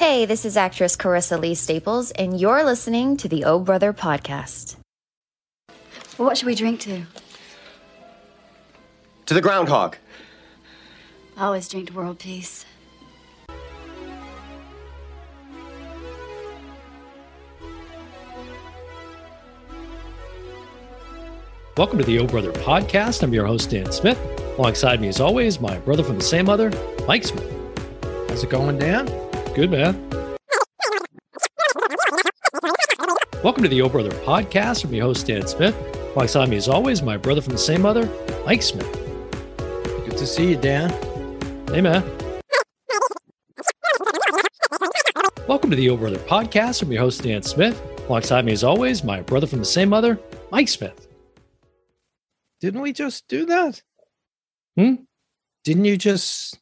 Hey, this is actress Karissa Lee Staples, and you're listening to the Oh Brother podcast. Well, what should we drink to? To the groundhog. I always drink to world peace. Welcome to the O Brother podcast. I'm your host, Dan Smith. Alongside me, as always, my brother from the same mother, Mike Smith. How's it going, Dan? Good, man. Welcome to the O Brother podcast. I'm your host, Dan Smith. Alongside me, as always, my brother from the same mother, Mike Smith. Good to see you, Dan. Hey, man. Welcome to the O Brother podcast. I'm your host, Dan Smith. Alongside me, as always, my brother from the same mother, Mike Smith. Didn't we just do that? Hmm? Didn't you just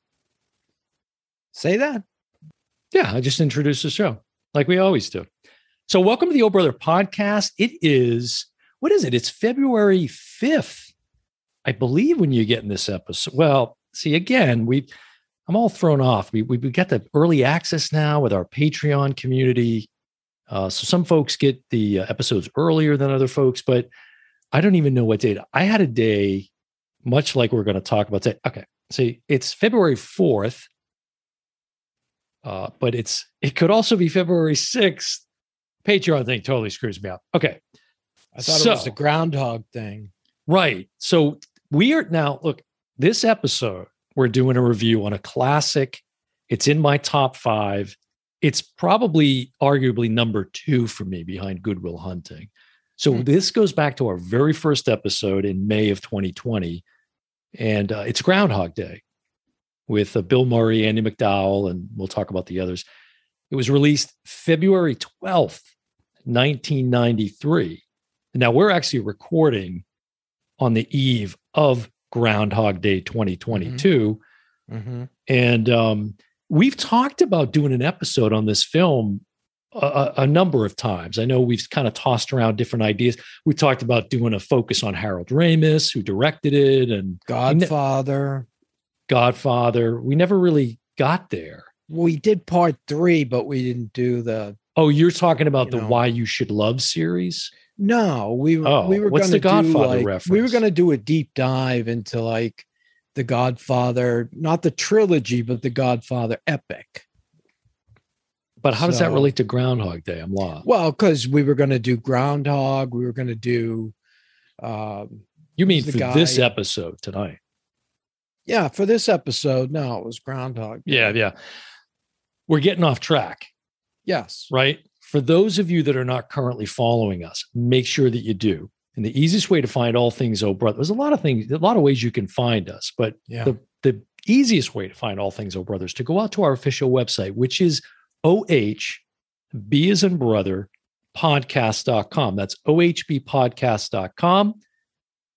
say that? Yeah, I just introduced the show like we always do. So, welcome to the Old Brother podcast. It is, what is it? It's February 5th, I believe, when you get in this episode. Well, see, again, we, I'm all thrown off. We, we, we got the early access now with our Patreon community. Uh, so, some folks get the uh, episodes earlier than other folks, but I don't even know what date. I had a day, much like we're going to talk about today. Okay. See, it's February 4th. Uh, but it's it could also be February 6th. Patreon thing totally screws me up. Okay. I thought So- it was the groundhog thing. Right. So we are now, look, this episode, we're doing a review on a classic. It's in my top five. It's probably arguably number two for me behind Good Will Hunting. So Hmm. this goes back to our very first episode in May of 2020. And uh, it's Groundhog Day with uh, Bill Murray, Andie MacDowell, and we'll talk about the others. It was released February 12th, 1993. Now we're actually recording on the eve of Groundhog Day 2022. Mm-hmm. And um, we've talked about doing an episode on this film a- a number of times. I know we've kind of tossed around different ideas. We talked about doing a focus on Harold Ramis, who directed it, and Godfather. Godfather. We never really got there. We did part three, but we didn't do the. Oh, you're talking about You the know. Why You Should Love series? No, we were. Oh, we were what's the Godfather do like, We were going to do a deep dive into like the Godfather, not the trilogy, but the Godfather epic. But how does that relate to Groundhog Day? I'm lost. Well, because we were going to do Groundhog, we were going to do. Um, You mean for this episode tonight? Yeah, for this episode, no, it was Groundhog. Day. Yeah, yeah. We're getting off track. Yes. right? For those of you that are not currently following us, make sure that you do. And the easiest way to find all things Oh Brother, there's a lot of things, a lot of ways you can find us, but Yeah. the, the easiest way to find all things Oh Brothers to go out to our official website, which is OHB as in brother podcast.com. That's ohbpodcast.com.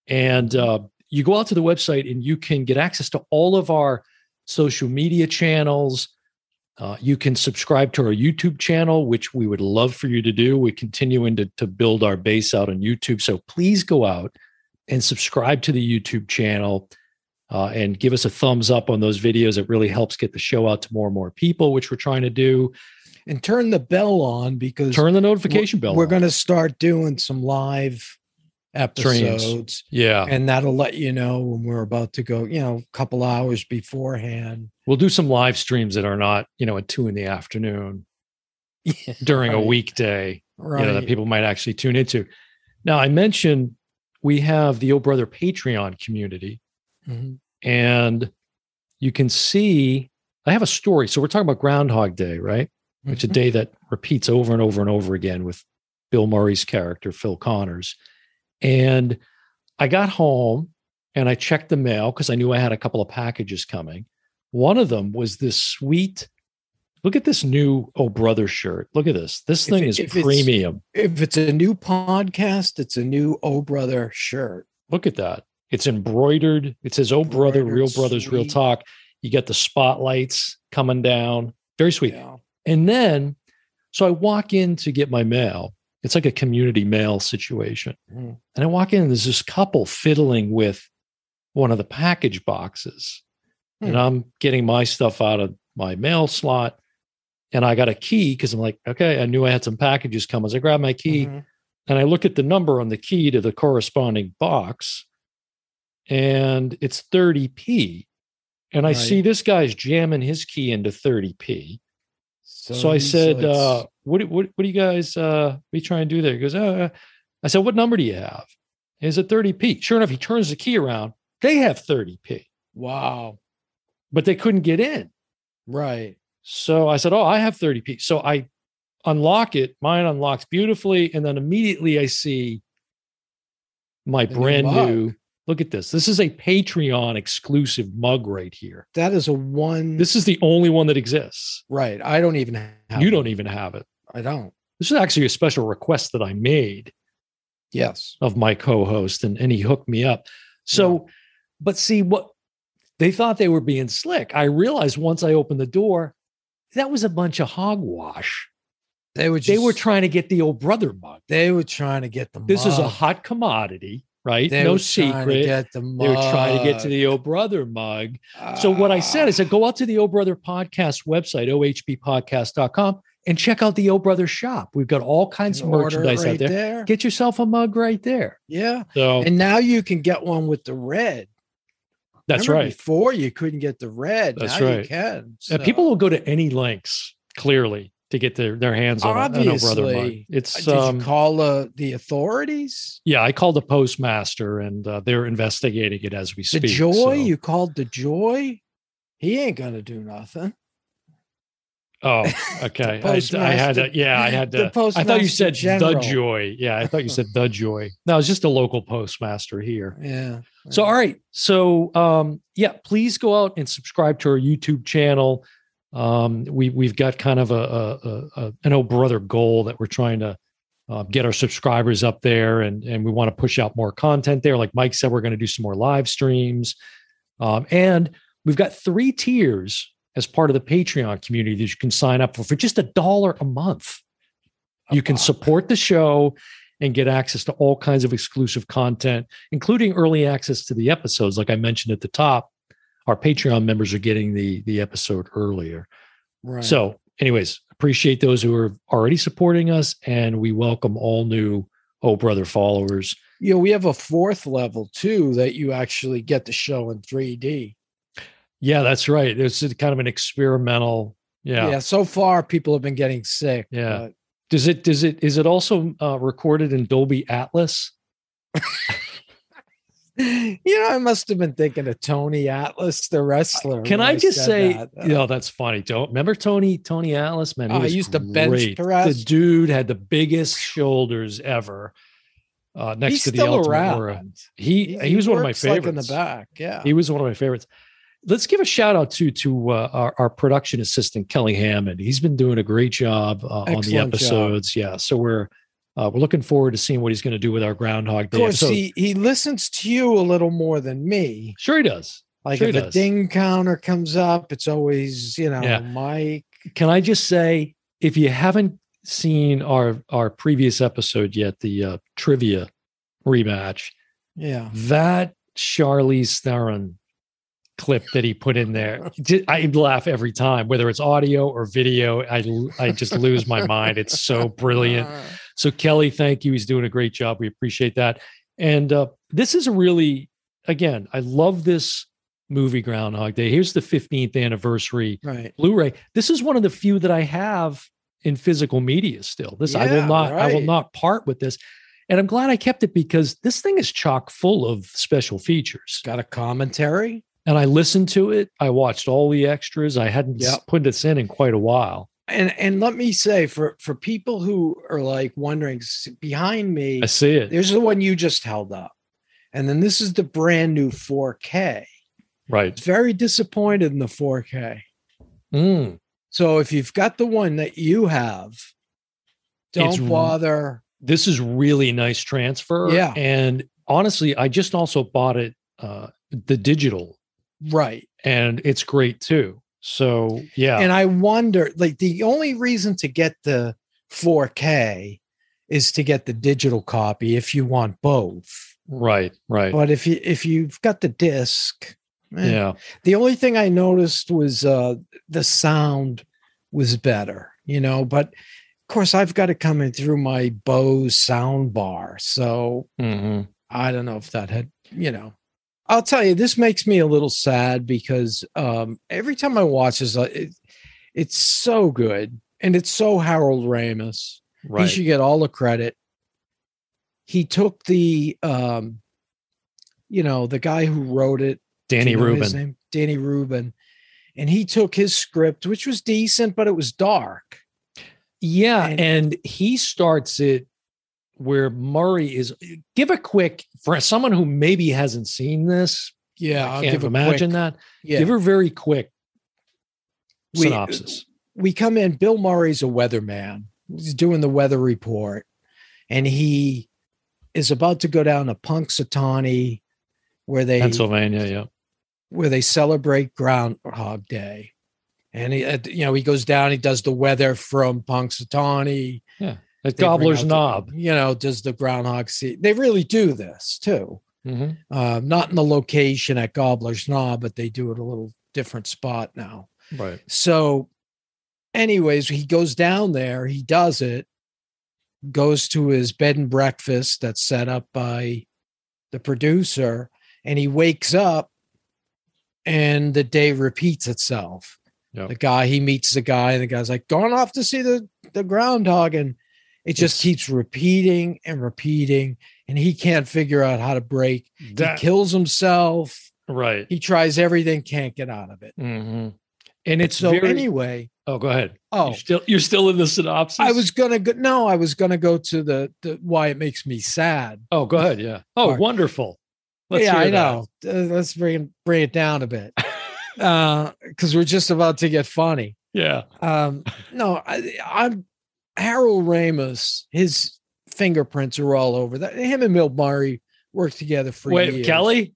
And uh, you go out to the website and you can get access to all of our social media channels. Uh, you can subscribe to our YouTube channel, which we would love for you to do. We're continuing to, to build our base out on YouTube. So please go out and subscribe to the YouTube channel uh, and give us a thumbs up on those videos. It really helps get the show out to more and more people, which we're trying to do. And turn the bell on because Turn the notification bell. we're going to start doing some live episodes. yeah. And that'll let you know when we're about to go, you know, a couple hours beforehand. We'll do some live streams that are not, you know, at two in the afternoon during a weekday. Right. you know that people might actually tune into. Now, I mentioned we have the O Brother Patreon community, Mhm. and you can see I have a story. So we're talking about Groundhog Day, right? Which is Mhm. a day that repeats over and over and over again with Bill Murray's character, Phil Connors. And I got home and I checked the mail because I knew I had a couple of packages coming. One of them was this sweet. Look at this new Oh Brother shirt. Look at this. This If thing it- is if it's- premium. If it's a new podcast, it's a new Oh Brother shirt. Look at that. It's embroidered. It says, Oh, brother, real brothers, real talk. You get the spotlights coming down. Very sweet. Yeah. And then, so I walk in to get my mail. It's like a community mail situation. Mhm. And I walk in, and there's this couple fiddling with one of the package boxes. And Hmm. I'm getting my stuff out of my mail slot. and I got a key because I'm like, okay, I knew I had some packages coming. So I grab my key Mhm. and I look at the number on the key to the corresponding box, and it's 30p. And I Right. see this guy's jamming his key into 30p. So, So I said, it's- uh, what, do- what, what do you guys uh, be trying to do there? He goes, uh, I said, what number do you have? Is it 30p? Sure enough, he turns the key around. They have 30p, wow. but they couldn't get in. Right. So I said, oh, I have 30p. So I unlock it. Mine unlocks beautifully. And then immediately I see my The brand mug. new. Look at this. This is a Patreon exclusive mug right here. That is a one. This is the only one that exists. right. I don't even have You it. don't even have it. I don't. This is actually a special request that I made. Yes. of my co-host and, and he hooked me up. So, but see what they thought they were being slick. I realized once I opened the door, that was a bunch of hogwash. They were. they were trying to get the old brother mug. They were trying to get the. This is a hot commodity, right? They no were trying to secret. The They were trying to get to the old brother mug. So what I said is, I go out to the old brother podcast website, ohbpodcast.com, and check out the old brother shop. We've got all kinds of merchandise right out there. there. Get yourself a mug right there. Yeah. So And now you can get one with the red. that's Remember right. Before you couldn't get the red. That's now right. You can. So- people will go to any lengths clearly to get their, their hands on a, an O brother mug. It's Did um, you call uh, the authorities? yeah, I called the postmaster and uh, they're investigating it as we The speak. joy so- you called the joy. He ain't gonna do nothing. Oh, okay. I, I had to, yeah, I had the to. I thought you said the joy. Yeah, I thought you said the joy. No, it's just a local postmaster here. Yeah. So, all right. So, um, yeah, please go out and subscribe to our YouTube channel. Um, we we've got kind of a, a, a, a an old brother goal that we're trying to uh, get our subscribers up there, and and we want to push out more content there. Like Mike said, we're going to do some more live streams, um, and we've got three tiers as part of the Patreon community that you can sign up for for just a dollar a month. You can support the show and get access to all kinds of exclusive content, including early access to the episodes. Like I mentioned at the top, our Patreon members are getting the the episode earlier. Right. So, anyways, appreciate those who are already supporting us, and we welcome all new Oh Brother followers. you know, we have a fourth level too that you actually get the show in 3D. Yeah, that's right. It's kind of an experimental. Yeah. Yeah. so far people have been getting sick. Yeah. Does it does it is it also uh, recorded in Dolby Atlas? you know, I must have been thinking of Tony Atlas, the wrestler. Can when I just say, that. you know, that's funny. Don't remember Tony Tony Atlas, man. Oh, I used to bench press. The dude had the biggest shoulders ever. Uh, next he's to the still Ultimate around. Warrior. He he, was one of my works, like, favorites. in the back. Yeah. He was one of my favorites. Let's give a shout out to to uh, our, our production assistant Kelly Hammond. He's been doing a great job uh, on the Excellent job. episodes. Yeah, so we're uh, we're looking forward to seeing what he's going to do with our Groundhog of course, episode. he, he listens to you a little more than me. sure he does. Like Sure if a ding counter comes up, it's always, you know, Yeah. Mike. Can I just say, if you haven't seen our our previous episode yet, the uh, trivia rematch, Yeah. that Charlize Theron clip that he put in there, I laugh every time, whether it's audio or video. I I just lose my mind. It's so brilliant. So Kelly, thank you. He's doing a great job. We appreciate that. And uh, this is a really, again, I love this movie Groundhog Day. Here's the 15th anniversary Right. Blu-ray. This is one of the few that I have in physical media still. This I will Yeah, not I will not part with this. And I'm glad I kept it because this thing is chock full of special features. Got a commentary. And I listened to it. I watched all the extras. I hadn't Yep. put this in in quite a while. And and let me say for for people who are like wondering behind me, I see it. there's the one you just held up. And then this is the brand new 4K. Right. Very disappointed in the 4K. Mm. So if you've got the one that you have, don't It's bother. This is really nice transfer. Yeah. And honestly, I just also bought it uh the digital Right. and it's great too. So yeah. And I wonder, like, the only reason to get the 4K is to get the digital copy if you want both. right, right. But if you if you've got the disc, eh. yeah. The only thing I noticed was uh the sound was better, you know, but of course I've got it coming through my Bose sound bar. So Mhm. I don't know if that had, you know. I'll tell you, this makes me a little sad because um, every time I watch this, uh, it, it's so good and it's so Harold Ramis. He should get all the credit. He took the, um, you know, the guy who wrote it, Danny you know his Rubin. name? Danny Rubin, and he took his script, which was decent, but it was dark. Yeah, And- and, he starts it where Murray is. Give a quick for someone who maybe hasn't seen this. Yeah, I can't imagine that. Yeah, Give a very quick synopsis. we come in. Bill Murray's a weatherman. He's doing the weather report, and he is about to go down to Punxsutawney, where they Pennsylvania, yeah. where they celebrate Groundhog Day. And he, you know, he goes down. He does the weather from Punxsutawney. At Gobbler's out the- Knob. you know, does the groundhog see? They really do this too. Mhm. Uh, not in the location at Gobbler's Knob, but they do it a little different spot now. Right. So, anyways, he goes down there, he does it, goes to his bed and breakfast that's set up by the producer, and he wakes up and the day repeats itself. Yep. The guy, he meets the guy, and the guy's like, going off to see the, the groundhog. And it just It's- keeps repeating and repeating, and he can't figure out how to break. That- he kills himself. right. He tries everything, can't get out of it. Mhm. And it's So very. anyway, oh, go ahead. oh, You're still you're still in the synopsis. I was gonna go. No, I was gonna go to the, the why it makes me sad. Oh, go ahead. Yeah. Oh, Part. wonderful. Let's yeah, I know. Uh, let's bring it- bring it down a bit, because we're just about to get funny. Yeah. Um, no, I, I'm Harold Ramis. His fingerprints are all over that. Him and Bill Murray worked together for Wait, years. Kelly.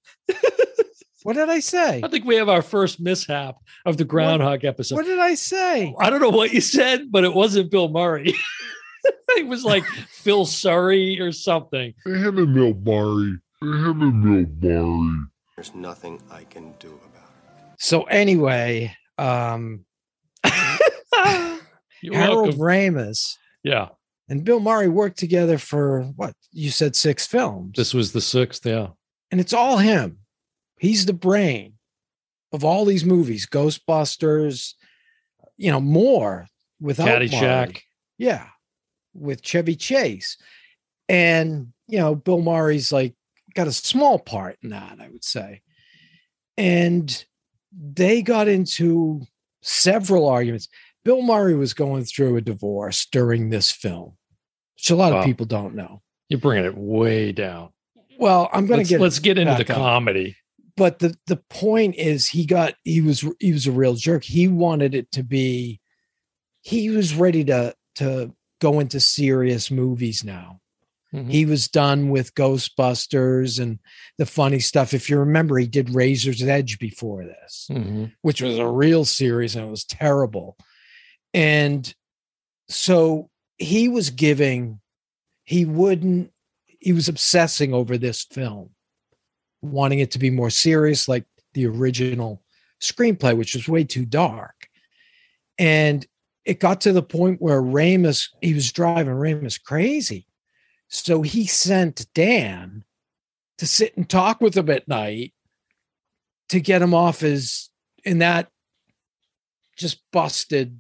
What did I say? I think we have our first mishap of the Groundhog episode. What did I say? I don't know what you said, but it wasn't Bill Murray. it was like Phil Surrey or something. Him and Bill Murray. Him and Bill Murray. There's nothing I can do about it. So anyway, um, You're Harold welcome. Ramis Yeah. and Bill Murray worked together for what you said six films. This was the sixth. Yeah. and it's all him. He's the brain of all these movies, Ghostbusters, you know, more without Caddyshack. Murray. Yeah, with Chevy Chase. And, you know, Bill Murray's like got a small part in that, I would say. And they got into several arguments. Bill Murray was going through a divorce during this film, which a lot Wow. of people don't know. You're bringing it way down. Well, I'm going to get let's get into the up. comedy. but the the point is he got he was he was a real jerk he wanted it to be he was ready to to go into serious movies now Mhm. he was done with ghostbusters and the funny stuff if you remember he did razor's edge before this Mhm. which was a real series and it was terrible and so he was giving he wouldn't he was obsessing over this film wanting it to be more serious like the original screenplay which was way too dark. And it got to the point where Ramis he was driving Ramis crazy. So he sent Dan to sit and talk with him at night to get him off his and that just busted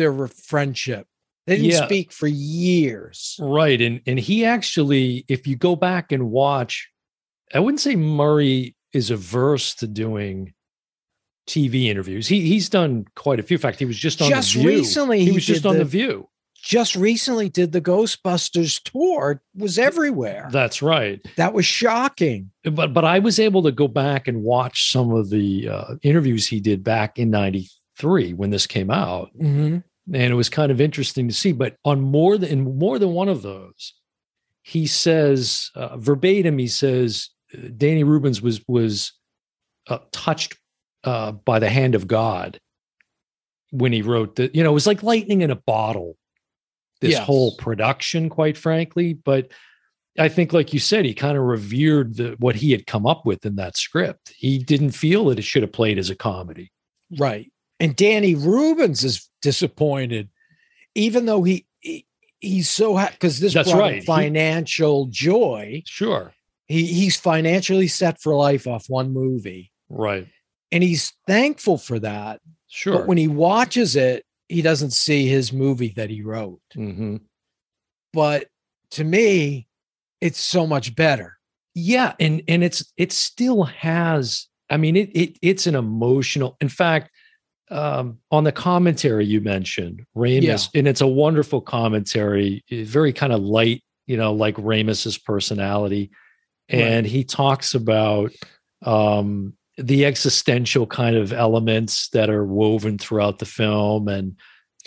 their friendship they didn't Yeah. speak for years Right. And and he actually, if you go back and watch, I wouldn't say Murray is averse to doing TV interviews. He he's done quite a few. In fact, he was just on just the View. recently He was just on the, the View. just recently did the Ghostbusters tour, was everywhere. That's right. That was shocking. But but I was able to go back and watch some of the uh, interviews he did back in '93 when this came out, Mhm. And it was kind of interesting to see. But on more than in more than one of those, he says uh, verbatim. He says uh, Danny Rubens was was uh, touched uh, by the hand of God when he wrote that. You know, it was like lightning in a bottle. This Yes. whole production, quite frankly, but. I think, like you said, he kind of revered the, what he had come up with in that script. He didn't feel that it should have played as a comedy. Right. And Danny Rubens is disappointed, even though he, he he's so because this That's brought right. him He- financial joy. Sure. He he's financially set for life off one movie, Right. and he's thankful for that. Sure. But when he watches it, he doesn't see his movie that he wrote. hmm But to me, it's so much better. Yeah, and and it's it still has. I mean, it it it's an emotional. In fact, um, on the commentary you mentioned Ramis, and it's a wonderful commentary, eh, very kind of light, you know, like Ramis's personality, and he talks about um, the existential kind of elements that are woven throughout the film, and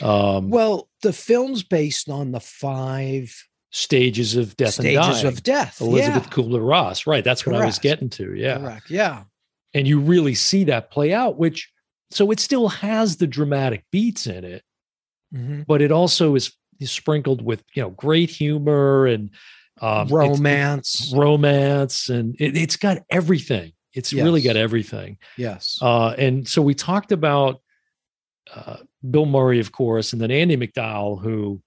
um, Well, the film's based on the five stages of death and stages of death. Elizabeth yeah. Kubler Ross, right? That's what I was getting to. Yeah. Correct. Yeah. and you really see that play out which so it still has the dramatic beats in it Mhm. but it also is, is sprinkled with you know great humor and um, it's- Romance. romance and it, it's got everything it's really got everything yes. uh, and so we talked about uh, bill murray of course and then andie macdowell who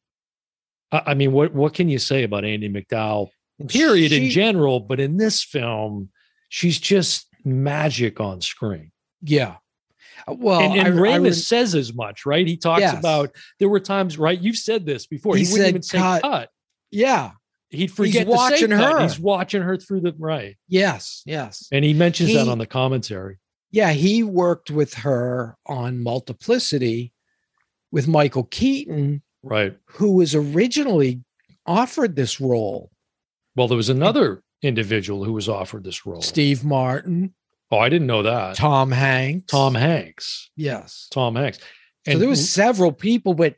I I mean, what what can you say about Andie MacDowell? Period in general, but in this film, she's just magic on screen. Yeah. Uh, Well, and and I, I Ramis says as much, right? He talks Yes. about there were times, right? You've said this before. He, He wouldn't even say cut. cut. yeah. He'd forget watching to say cut. He's watching her through the right, Yes. Yes. and he mentions that on the commentary. Yeah. He worked with her on Multiplicity with Michael Keaton, Right. who was originally offered this role. Well, there was another individual who was offered this role. Steve Martin, Oh, I didn't know that. Tom Hanks. Tom Hanks. Yes. Tom Hanks. so there was several people, but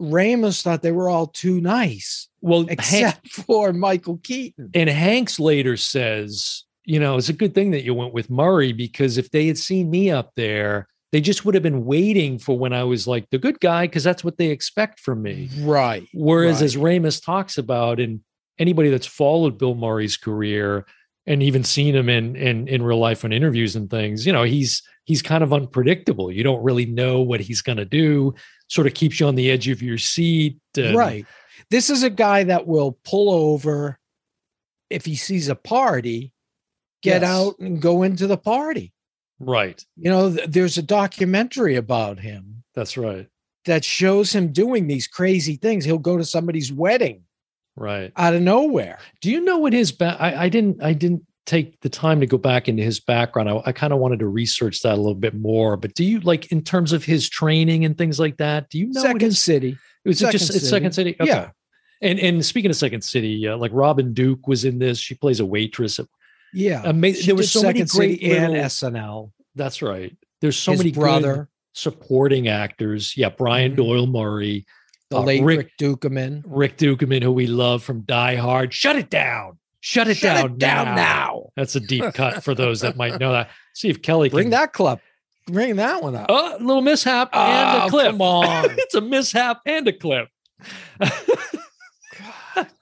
Ramis thought they were all too nice, well, except for Michael Keaton. And Hanks later says, you know, it's a good thing that you went with Murray because if they had seen me up there, they just would have been waiting for when I was like the good guy because that's what they expect from me. Right. Whereas, right. as Ramis talks about, and anybody that's followed Bill Murray's career and even seen him in in in real life on interviews and things, you know, he's he's kind of unpredictable. You don't really know what he's going to do. Sort of keeps you on the edge of your seat. and- right. This is a guy that will pull over if he sees a party, get Yes. out and go into the party. Right. You know, th- there's a documentary about him That's right. that shows him doing these crazy things. He'll go to somebody's wedding Right. out of nowhere. Do you know what his back? I, I didn't. I didn't take the time to go back into his background. I, I kind of wanted to research that a little bit more. But do you like in terms of his training and things like that? Do you know Second his? City. It was it just Second it's Second City? Okay. Yeah. And and speaking of Second City, uh, like Robin Duke was in this. She plays a waitress. Yeah. Amazing. There was so many Second City great and little- SNL. That's right. There's so His many brother, supporting actors. Yeah, Brian Mhm. Doyle Murray, the uh, late Rick- Rick, Ducommun. Rick Ducommun, who we love from Die Hard. Shut it down. Shut it Shut down. it down now. That's a deep cut for those that might know that. See if Kelly Bring can that club. Bring that one up. Oh, a little mishap and Oh, a clip. come on. it's a mishap and a clip.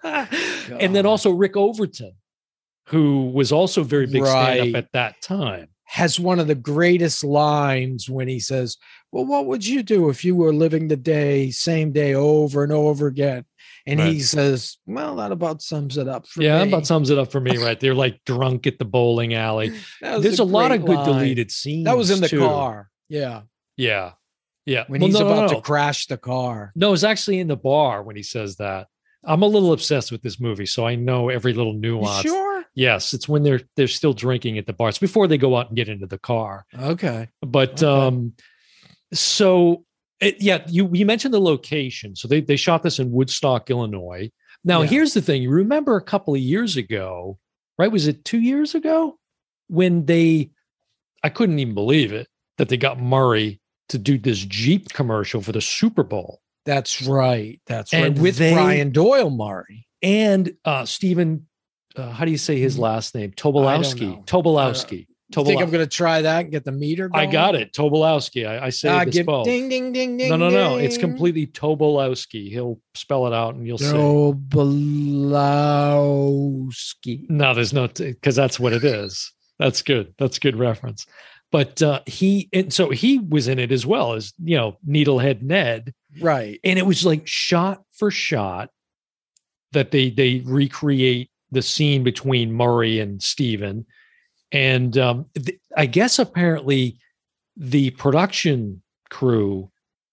and then also Rick Overton, who was also very big stand up at that time. Has one of the greatest lines when he says, Well, what would you do if you were living the day, same day over and over again? And he says, Well, that about sums it up for yeah, me. that about sums it up for me right there. Like drunk at the bowling alley. There's a, lot of good line. deleted scenes. That was in the too. car. Yeah. Yeah. Yeah. When Well, he's no, no, about no. to crash the car. No, it's actually in the bar when he says that. I'm a little obsessed with this movie, so I know every little You nuance. sure? Yes, it's when they're they're still drinking at the bar. It's before they go out and get into the car. Okay. But Okay. um, so it, yeah, you you mentioned the location. So they they shot this in Woodstock, Illinois. Now Yeah. here's the thing: you remember a couple of years ago, right? Was it two years ago when they? I couldn't even believe it that they got Murray to do this Jeep commercial for the Super Bowl. That's right. That's And right. With they- Brian Doyle Murray. and uh Stephen, uh, how do you say his last name? Tobolowski. Tobolowski. You think I'm going to try that and get the meter I got it. Tobolowski. I, I say this give, ding, ding, ding, ding. no, no, no. It's completely Tobolowski. He'll spell it out and you'll see. Tobolowski. No, there's no because that's what it is. That's good. That's good reference. but uh, he and so he was in it as well as you know Needlehead Ned, Right. and it was like shot for shot that they they recreate the scene between Murray and Steven. and um, th- I guess apparently the production crew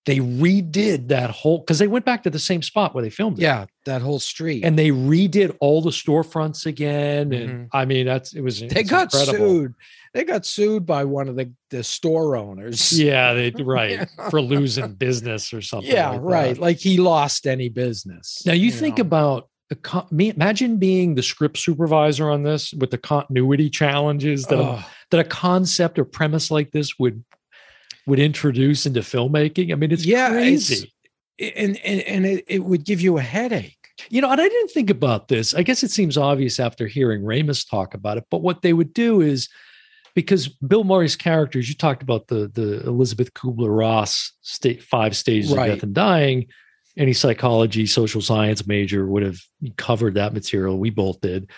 they redid that whole because they went back to the same spot where they filmed it. Yeah, that whole street. and they redid all the storefronts again, and I mean that's it was Mm-hmm. they got incredible. sued. They got sued by one of the, the store owners. Yeah, they right for losing business or something. Yeah, like that. right. Like he lost any business. Now you, think know. about the con- me, imagine being the script supervisor on this with the continuity challenges that a, that a concept or premise like this would would introduce into filmmaking. I mean, it's Yeah, it's- crazy. and and, and it, it would give you a headache. You know, and I didn't think about this. I guess it seems obvious after hearing Ramis talk about it. But what they would do is because Bill Murray's characters, you talked about the the Elizabeth Kubler Ross state five stages Right. of death and dying. Any psychology, social science major would have covered that material. We both did.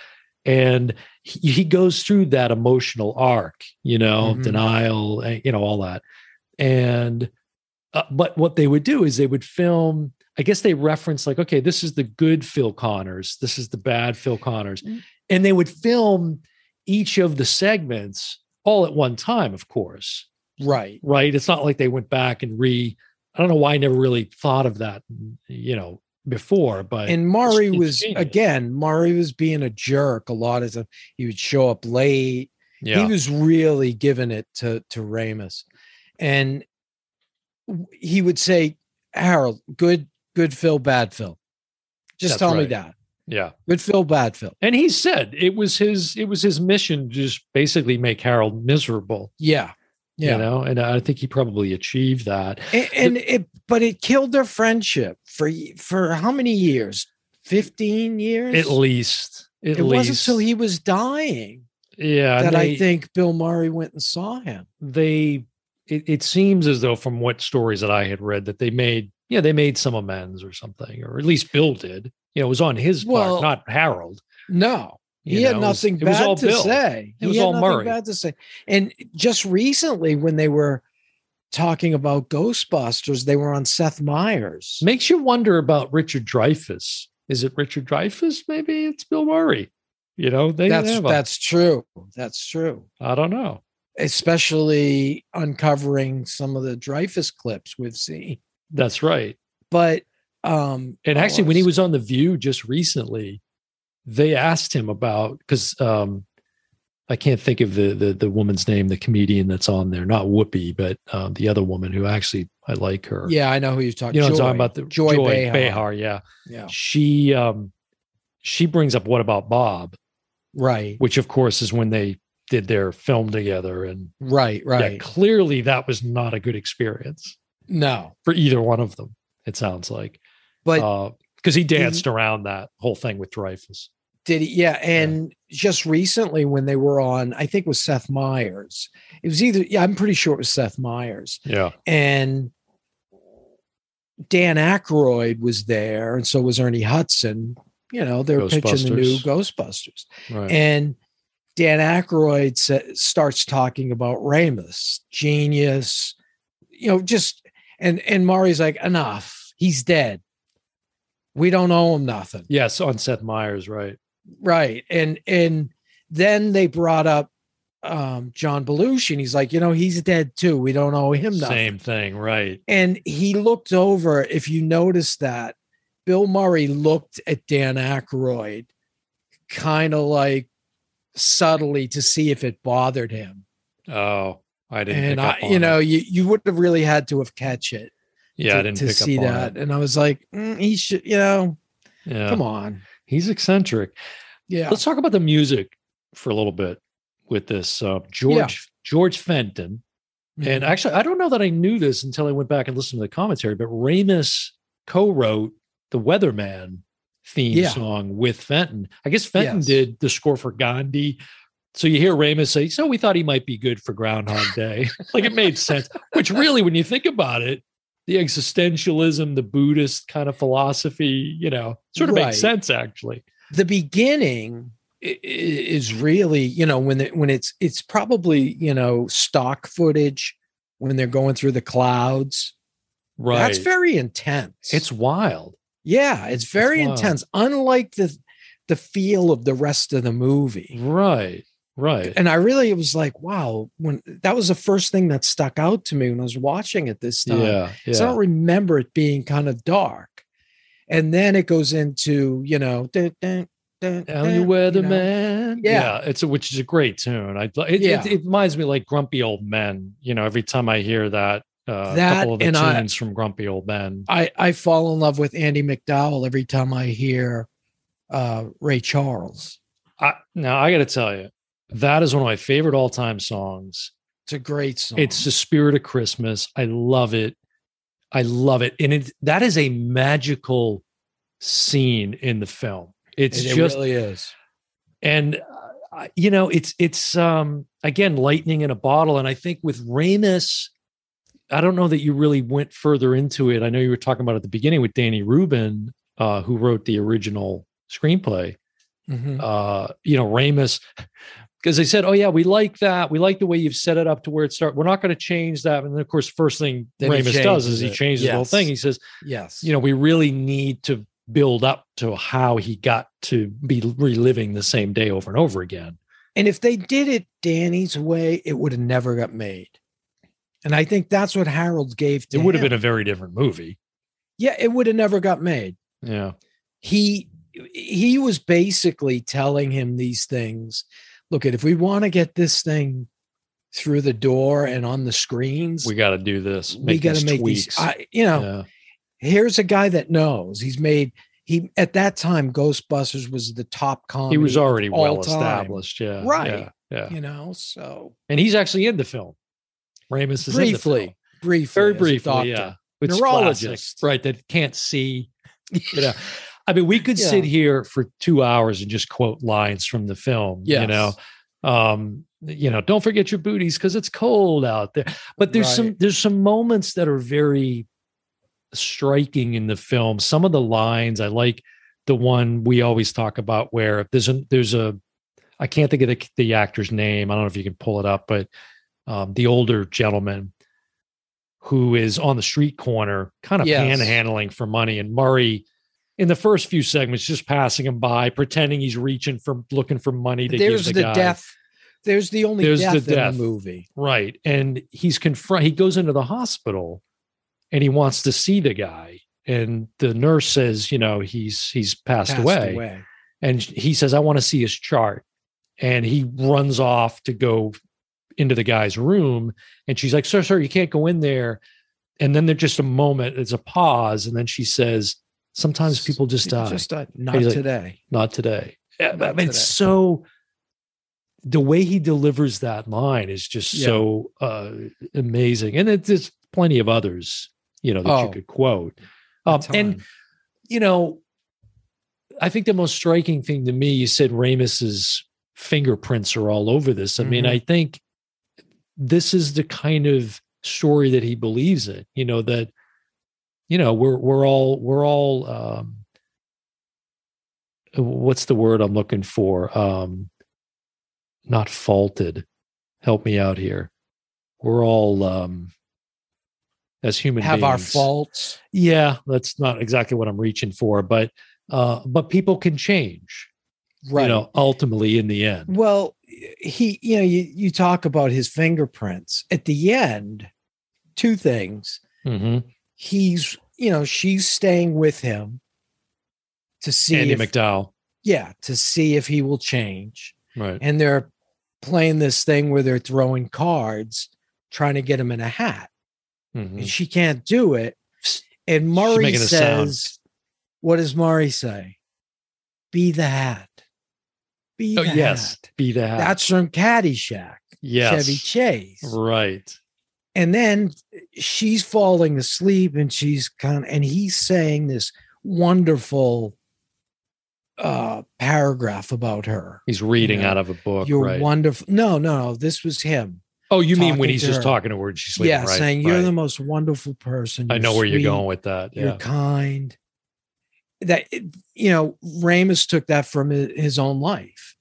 And he, he goes through that emotional arc, you know, Mhm. denial, eh, you know, all that. And uh, but what they would do is they would film i guess they reference like okay this is the good phil connors this is the bad phil connors Mm. and they would film each of the segments all at one time of course Right. right it's not like they went back and re i don't know why i never really thought of that you know before but And Murray it's was genius. again, Murray was being a jerk a lot of time. He would show up late. yeah He was really giving it to to Ramis. And he would say, Harold, good, good Phil, bad Phil. Just That's tell me that. Yeah. Good Phil, bad Phil. and he said it was his it was his mission to just basically make harold miserable. Yeah. Yeah. you know and i think he probably achieved that. And, and it but it killed their friendship for for how many years? 15 years? At least. At it least. wasn't until he was dying yeah that they, i think bill murray went and saw him. They it, it seems as though from what stories that i had read that they made yeah they made some amends or something or at least bill did you know it was on his Well, part not harold. no. He had know, it nothing it was all bad to Bill. say. It was he all nothing Murray. bad to say. And just recently when they were talking about ghostbusters they were on seth meyers. Makes you wonder about richard dreyfuss. Is it richard dreyfuss? Maybe it's bill murray. You know they that's that's true. That's true. I don't know. Especially uncovering some of the dreyfuss clips we've seen. That's right. But um And oh, actually, when he was on The View just recently, they asked him about because um, I can't think of the, the the woman's name, the comedian that's on there, not Whoopi, but um, the other woman who actually I like her. yeah i know who you're talking you know, what I'm talking about the joy, behar. Behar. Yeah, yeah she um, she brings up what about Bob, right which of course is when they did their film together, and right yeah, right clearly that was not a good experience no for either one of them. It sounds like, but uh, because he danced around that whole thing with Dreyfuss. did he yeah and just recently when they were on i think it was seth meyers it was either yeah i'm pretty sure it was seth meyers Yeah. and dan Aykroyd was there and so was ernie hudson you know they're pitching the new ghostbusters Right. And Dan Aykroyd sa- starts talking about Ramis, genius, you know, just and and Murray's like, enough. He's dead. We don't owe him nothing. yes, on Seth Meyers, right. Right. And and then they brought up um John Belushi, and he's like, you know, he's dead too. We don't owe him nothing. Same thing, right. And he looked over, if you notice that, Bill Murray looked at Dan Aykroyd kind of like subtly to see if it bothered him. Oh, I didn't and I, you know, it. you you would have really had to have catch it. Yeah, to, I didn't to pick see up on that. it. And I was like, mm, he should, you know, Yeah. come on, He's eccentric. yeah, Let's talk about the music for a little bit with this. Uh, George George Fenton. Mm-hmm. And actually, I don't know that I knew this until I went back and listened to the commentary, but Ramis co-wrote the Weatherman theme Yeah. song with Fenton. I guess Fenton Yes. did the score for Gandhi. So you hear Ramis say, "So we thought he might be good for Groundhog Day." like it made sense. Which really, when you think about it, the existentialism, the Buddhist kind of philosophy, you know, sort of Right. makes sense actually. the beginning is really you know when it, when it's it's probably you know stock footage when they're going through the clouds. Right. That's very intense. it's wild. yeah, it's very wild. intense. Unlike the the feel of the rest of the movie. Right. Right. And I really it was like, wow, when that was the first thing that stuck out to me when I was watching it this time. yeah. Yeah. So I don't remember it being kind of dark. And then it goes into, you know, dun, dun, dun, Down you you know. weatherman. Yeah. It's a, which is a great tune. I, it, Yeah. it, it reminds me like Grumpy Old Men. You know, every time I hear that, uh, That couple of the and I- tunes from Grumpy Old Men. I, I fall in love with Andie MacDowell every time I hear uh, Ray Charles. I, now I got to tell you, that is one of my favorite all time songs. It's a great song. It's the spirit of Christmas. I love it. I love it. And it, that is a magical scene in the film. It's it, it just, really is. and uh, you know, it's, it's, um, again, lightning in a bottle. And I think with Ramis, I don't know that you really went further into it. I know you were talking about at the beginning with Danny Rubin, uh, who wrote the original screenplay. Mhm. Uh, you know, Ramis, because they said, "Oh yeah, we like that. We like the way you've set it up to where it starts. We're not going to change that." And then, of course, first thing Then Ramis does is he changes the whole thing. He says, Yes. "You know, we really need to build up to how he got to be reliving the same day over and over again." And if they did it Danny's way, it would have never got made. And I think that's what Harold gave to It would have been a very different movie. yeah, it would have never got made. Yeah, He he was basically telling him these things. Look at if we want to get this thing through the door and on the screens, we got to do this. we got to make tweaks. these. I, you know, yeah. here's a guy that knows. He's made he at that time Ghostbusters was the top comedy. He was already well time, established. Yeah, Right. Yeah, yeah. You know, so And he's actually in the film. Ramis is in the film. briefly, briefly, very briefly, yeah. Which Neurologist. classic, right? That can't see. You know, I mean, we could sit here for two hours and just quote lines from the film. You know, um, you know, don't forget your booties because it's cold out there. But there's some there's some moments that are very striking in the film. Some of the lines I like. The one we always talk about where there's a there's a I can't think of the, the actor's name. I don't know if you can pull it up, but um, the older gentleman who is on the street corner, kind of Yes. panhandling for money, and Murray. In the first few segments, just passing him by, pretending he's reaching for looking for money to There's give the, the, guy. death. There's the only There's the death, in the movie. Right. And he's confront he goes into the hospital and he wants to see the guy. And the nurse says, you know, he's he's passed, Passed away. away. And he says, I want to see his chart. And he runs off to go into the guy's room. And she's like, Sir, sir, you can't go in there. And then there's just a moment, it's a pause. And then she says, Sometimes people just die. Just died. Not He's like, today. not today. Yeah, I Not mean, it's so the way he delivers that line is just Yeah. so uh, amazing, and it, there's plenty of others, you know, that you Oh. could quote. Um, and you know, I think the most striking thing to me, you said Ramis's fingerprints are all over this. I mean, Mhm. I think this is the kind of story that he believes in. You know that, you know, we're we're all we're all um, what's the word I'm looking for? Um, not faulted. Help me out here. We're all um, as human have our faults. Yeah, that's not exactly what I'm reaching for, but uh, but people can change. Right. You know, ultimately in the end. Well, he, you know, you, you talk about his fingerprints at the end, two things. hmm He's, you know, she's staying with him to see, Andy if, McDowell. yeah, to see if he will change. Right. And they're playing this thing where they're throwing cards, trying to get him in a hat. Mhm. And she can't do it. And Murray making a sound. says, what does Murray say? Be the hat. Be Oh, the yes. hat. Be the hat. That's from Caddyshack. yes. Chevy Chase. Right. And then she's falling asleep and she's kind of, and he's saying this wonderful uh paragraph about her. He's reading know, out of a book. You're right. wonderful. No, no, no. This was him. oh, you mean when he's just her. talking to her and she's sleeping? yeah, right, saying you're right. the most wonderful person. I know where you're going with that. You're kind. That you know, Ramis took that from his own life.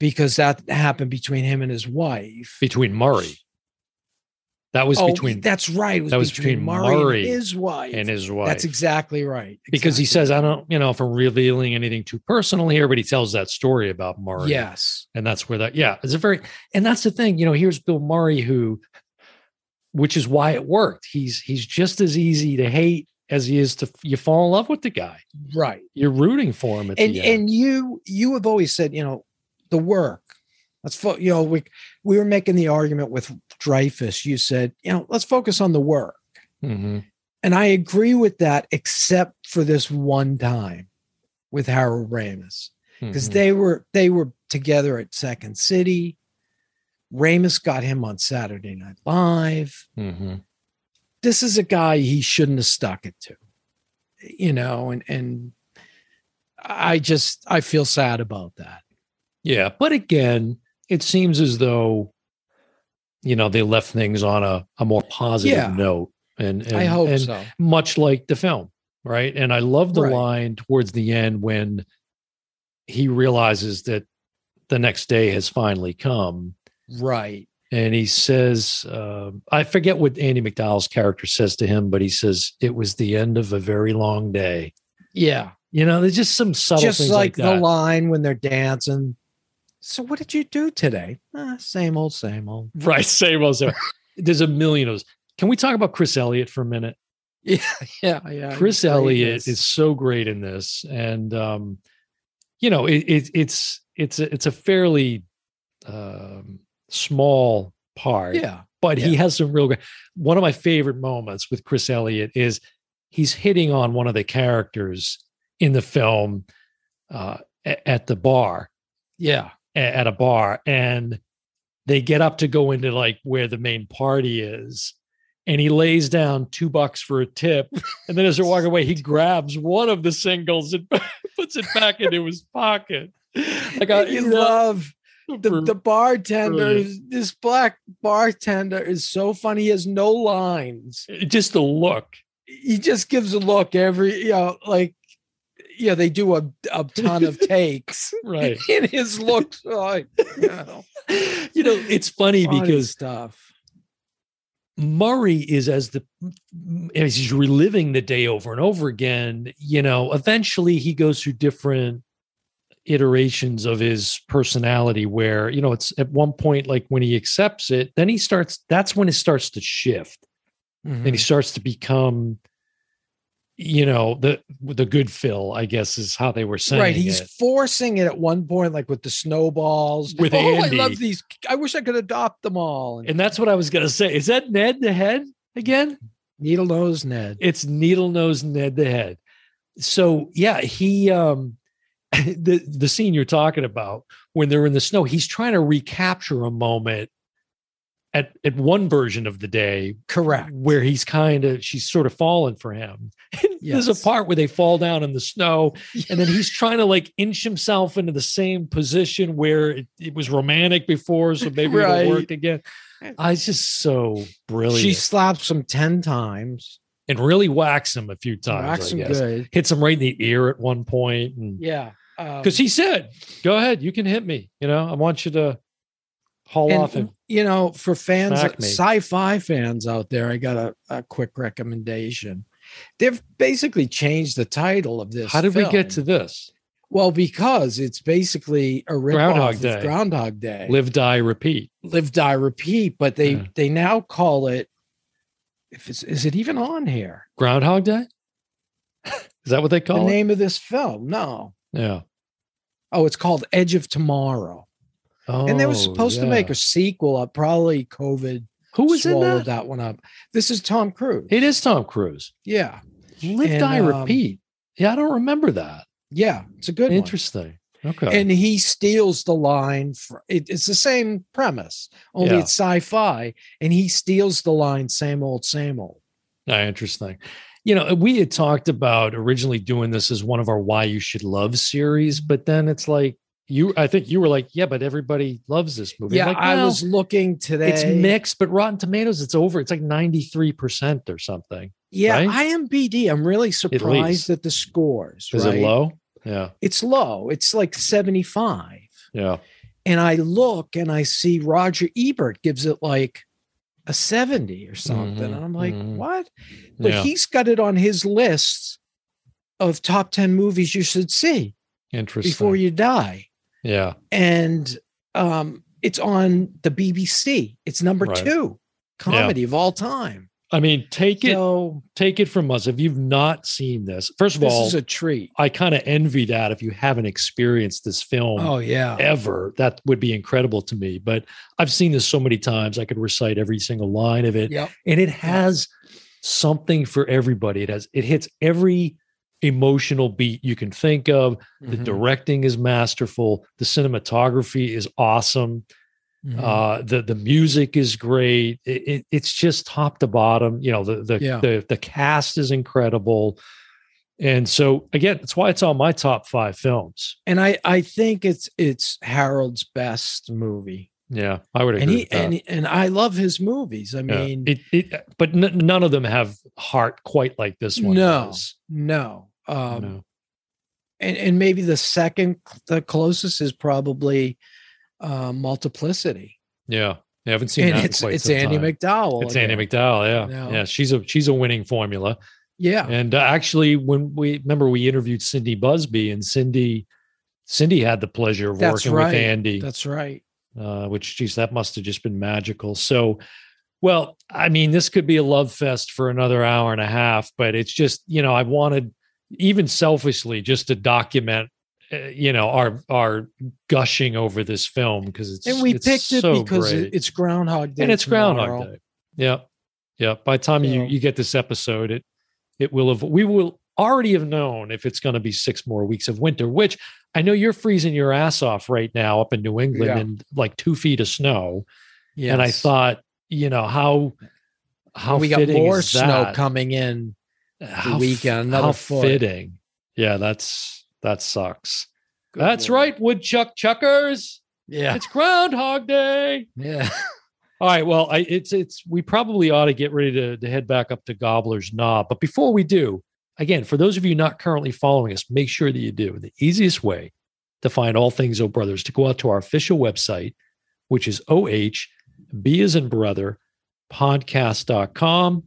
because that happened between him and his wife. between Murray. That was oh, between that's right. Was that was between, between Murray, Murray and his wife. and his wife. That's exactly right. because he says, I don't, you know, if I'm revealing anything too personal here, but he tells that story about Murray. Yes. And that's where that, yeah, it's a very, and that's the thing, you know, here's Bill Murray who, which is why it worked. He's, he's just as easy to hate as he is to, you fall in love with the guy. Right. You're rooting for him at and the end. and you you have always said you know the work let's fo- you know we we were making the argument with dreyfuss you said you know let's focus on the work Mhm. and i agree with that except for this one time with harold ramis because Mhm. they were they were together at second city ramis got him on saturday night live Mhm. this is a guy he shouldn't have stuck it to you know and and i just i feel sad about that Yeah, but again, it seems as though you know they left things on a, a more positive Yeah. note, and, and i hope and so much like the film, right? And I love the Right. line towards the end when he realizes that the next day has finally come, right and he says, uh, "I forget what Andie MacDowell's character says to him, but he says it was the end of a very long day." yeah You know, there's just some subtle just things like, like, the line when they're dancing so what did you do today "Ah, same old same old Right, same old. same. There's a million of those. Can we talk about Chris Elliott for a minute? yeah yeah yeah Chris Elliott is so great in this, and um, you know, it, it, it's it's a, it's a fairly um, small part, yeah but he has some real. great- One of my favorite moments with Chris Elliott is he's hitting on one of the characters in the film uh, at the bar, yeah at a bar, and they get up to go into like where the main party is. And he lays down two bucks for a tip. And then as they're walking away, he grabs one of the singles and puts it back into his pocket. Like I you you love the, the bartender is- this black bartender is so funny he has no lines just the look. he just gives a look every you know like yeah they do a, a ton of takes Right. in his looks oh, like you know, You know, it's funny funny because stuff Murray is as the as he's reliving the day over and over again, you know, eventually he goes through different iterations of his personality where, you know, it's at one point like when he accepts it, then he starts that's when it starts to shift. and he mm-hmm. starts to become you know the the good fill I guess is how they were saying right he's it. forcing it at one point like with the snowballs With oh Andy. i love these i wish i could adopt them all and and that's what I was gonna say. Is that Ned the head again? needle nose ned It's needle nose Ned the head. So yeah, he um the the scene you're talking about when they're in the snow, he's trying to recapture a moment at at one version of the day correct where he's kind of she's sort of fallen for him. There's a part where they fall down in the snow, and then he's trying to like inch himself into the same position where it, it was romantic before, so maybe Right. it'll work again. I just so brilliant. she slaps him 10 times and really whacks him a few times. Whacks I him good Hits him right in the ear at one point, and yeah um, because he said, "Go ahead, you can hit me." You know, I want you to haul and, off and you know for fans sci-fi fans out there i got a, a quick recommendation they've basically changed the title of this How did we get to this? well because it's basically a rip Groundhog Day. groundhog day Live, die, repeat. live die repeat but they Yeah. they now call it if it's is it even on here Groundhog Day. Is that what they the call it? name of this film no Yeah. oh it's called edge of tomorrow and they were Oh, supposed to make a sequel uh, probably covid Who was in that? that one up this is tom cruise It is Tom Cruise. yeah Live, And, die, um, repeat. Yeah, I don't remember that. yeah it's a good one Interesting. Okay. and he steals the line for it, it's the same premise only Yeah. it's sci-fi and he steals the line same old same old Ah, interesting. You know, we had talked about originally doing this as one of our Why You Should Love series, but then it's like you, I think you were like, yeah, but everybody loves this movie. yeah I'm i was looking today it's mixed, but Rotten Tomatoes, it's over. It's like 93% or something. yeah right? imbd i'm really surprised at the scores Is right? it low? Yeah. it's low it's like 75 Yeah. And I look and I see Roger Ebert gives it like a 70 or something. Mhm, And I'm like, mhm. what? But Yeah. he's got it on his list of top 10 movies you should see Interesting. before you die. Yeah. And um, it's on the BBC. It's number Right. two comedy of all time. I mean, take it So take it from us. If you've not seen this, first of this all, this is a treat. I kind of envy that if you haven't experienced this film Oh yeah. ever. That would be incredible to me. But I've seen this so many times, I could recite every single line of it. Yep. And it has something for everybody. It has it hits every emotional beat you can think of. The Mhm. directing is masterful. The cinematography is awesome. Mhm. Uh, the the music is great. It, it, it's just top to bottom. You know, the the, Yeah. the the cast is incredible. And so again, that's why it's on my top five films. and I I think it's it's Harold's best movie. Yeah, I would agree. And he and and I love his movies. I Yeah. mean, it, it, but n- none of them have heart quite like this one. No. does. no. Um no. and and maybe the second the closest is probably uh multiplicity. Yeah, I haven't seen And that. it's it's Andie time. MacDowell. It's Andie. MacDowell. Yeah, No. yeah. She's a she's a winning formula. Yeah. And uh, actually, when we remember we interviewed Cindy Busby, and Cindy, Cindy had the pleasure of That's working right. with Andie, That's right. uh, which geez, that must have just been magical. So, well, I mean, this could be a love fest for another hour and a half, but it's just you know I wanted even selfishly just to document. Uh, you know our our gushing over this film because it's And we it's picked it so because great it's Groundhog Day. and it's tomorrow. Groundhog Day. Yeah, yeah. By the time you you get this episode, it it will have we will already have known if it's going to be six more weeks of winter. Which I know you're freezing your ass off right now up in New England Yeah. and like two feet of snow. Yeah. And I thought, you know how how we got more snow that? coming in. Uh, how weekend, another how foot. fitting. Yeah, that's that sucks. That's right, woodchuck chuckers. Yeah. It's Groundhog Day. Yeah. All right. Well, I, it's it's we probably ought to get ready to, to head back up to Gobbler's Knob. But before we do, again, for those of you not currently following us, make sure that you do. The easiest way to find all things O Brothers to go out to our official website, which is OH B as in brother podcast.com.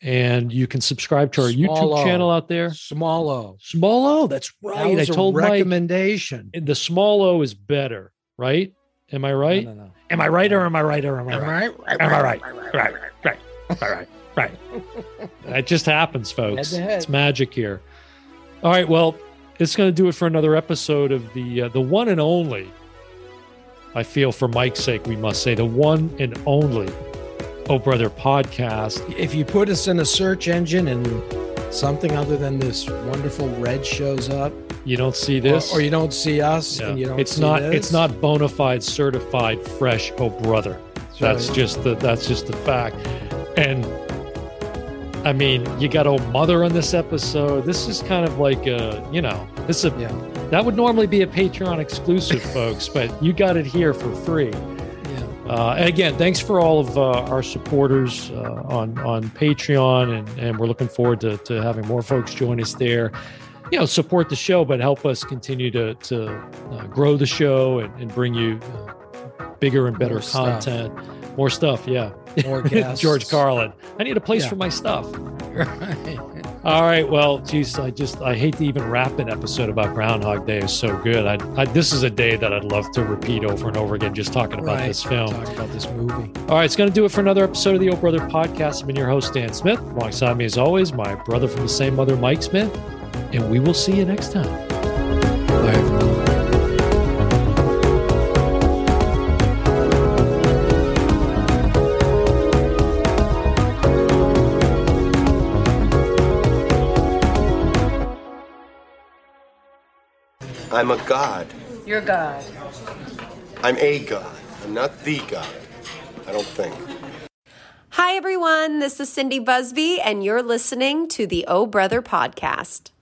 And you can subscribe to our Small YouTube O. channel out there. Small O. Small O, that's That right. I was a told Mike recommendation. the small O is better, right? Am I right? No, no, no. Am I right or am I right or am I right? Am right? I right? Am I right? Right, right, right, right, right. It just happens, folks. Head head. It's magic here. All right, well, it's going to do it for another episode of the uh, the one and only. I feel for Mike's sake, we must say the one and only Oh Brother podcast. If you put us in a search engine and something other than this wonderful red shows up, You don't see this, or you don't see us, Yeah. and you don't it's see not this, it's not bona fide certified fresh Oh Brother. That's right. just the that's just the fact. And I mean, you got old mother on this episode. This is kind of like a, you know, this is a Yeah. that would normally be a Patreon exclusive, folks, but you got it here for free. Uh, and again, thanks for all of uh, our supporters uh, on on Patreon, and, and we're looking forward to, to having more folks join us there. You know, support the show, but help us continue to to uh, grow the show and, and bring you uh, bigger and better More stuff. content, more stuff. Yeah, More. George Carlin. I need a place Yeah. for my stuff. Right. All right. Well, geez, I just I hate to even wrap an episode about Groundhog Day. is so good. I, I this is a day that I'd love to repeat over and over again, just talking about Right. this film. Talk about this movie. All right, it's going to do it for another episode of the Old Brother Podcast. I've been your host, Dan Smith. Alongside me, as always, my brother from the same mother, Mike Smith. And we will see you next time. Bye, I'm a god. You're God. I'm a god. I'm not the god. I don't think. Hi, everyone. This is Cindy Busby, and you're listening to the Oh Brother podcast.